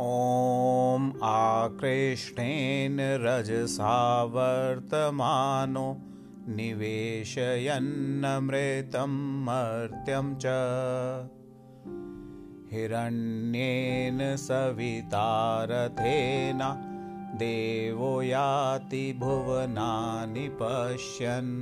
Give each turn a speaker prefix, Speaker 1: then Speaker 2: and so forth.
Speaker 1: ॐ आकृष्टेन रजसावर्तमानो निवेशयन्नमृतं मर्त्यं च। हिरण्येन सवितारथेन देवो याति भुवनानि पश्यन्।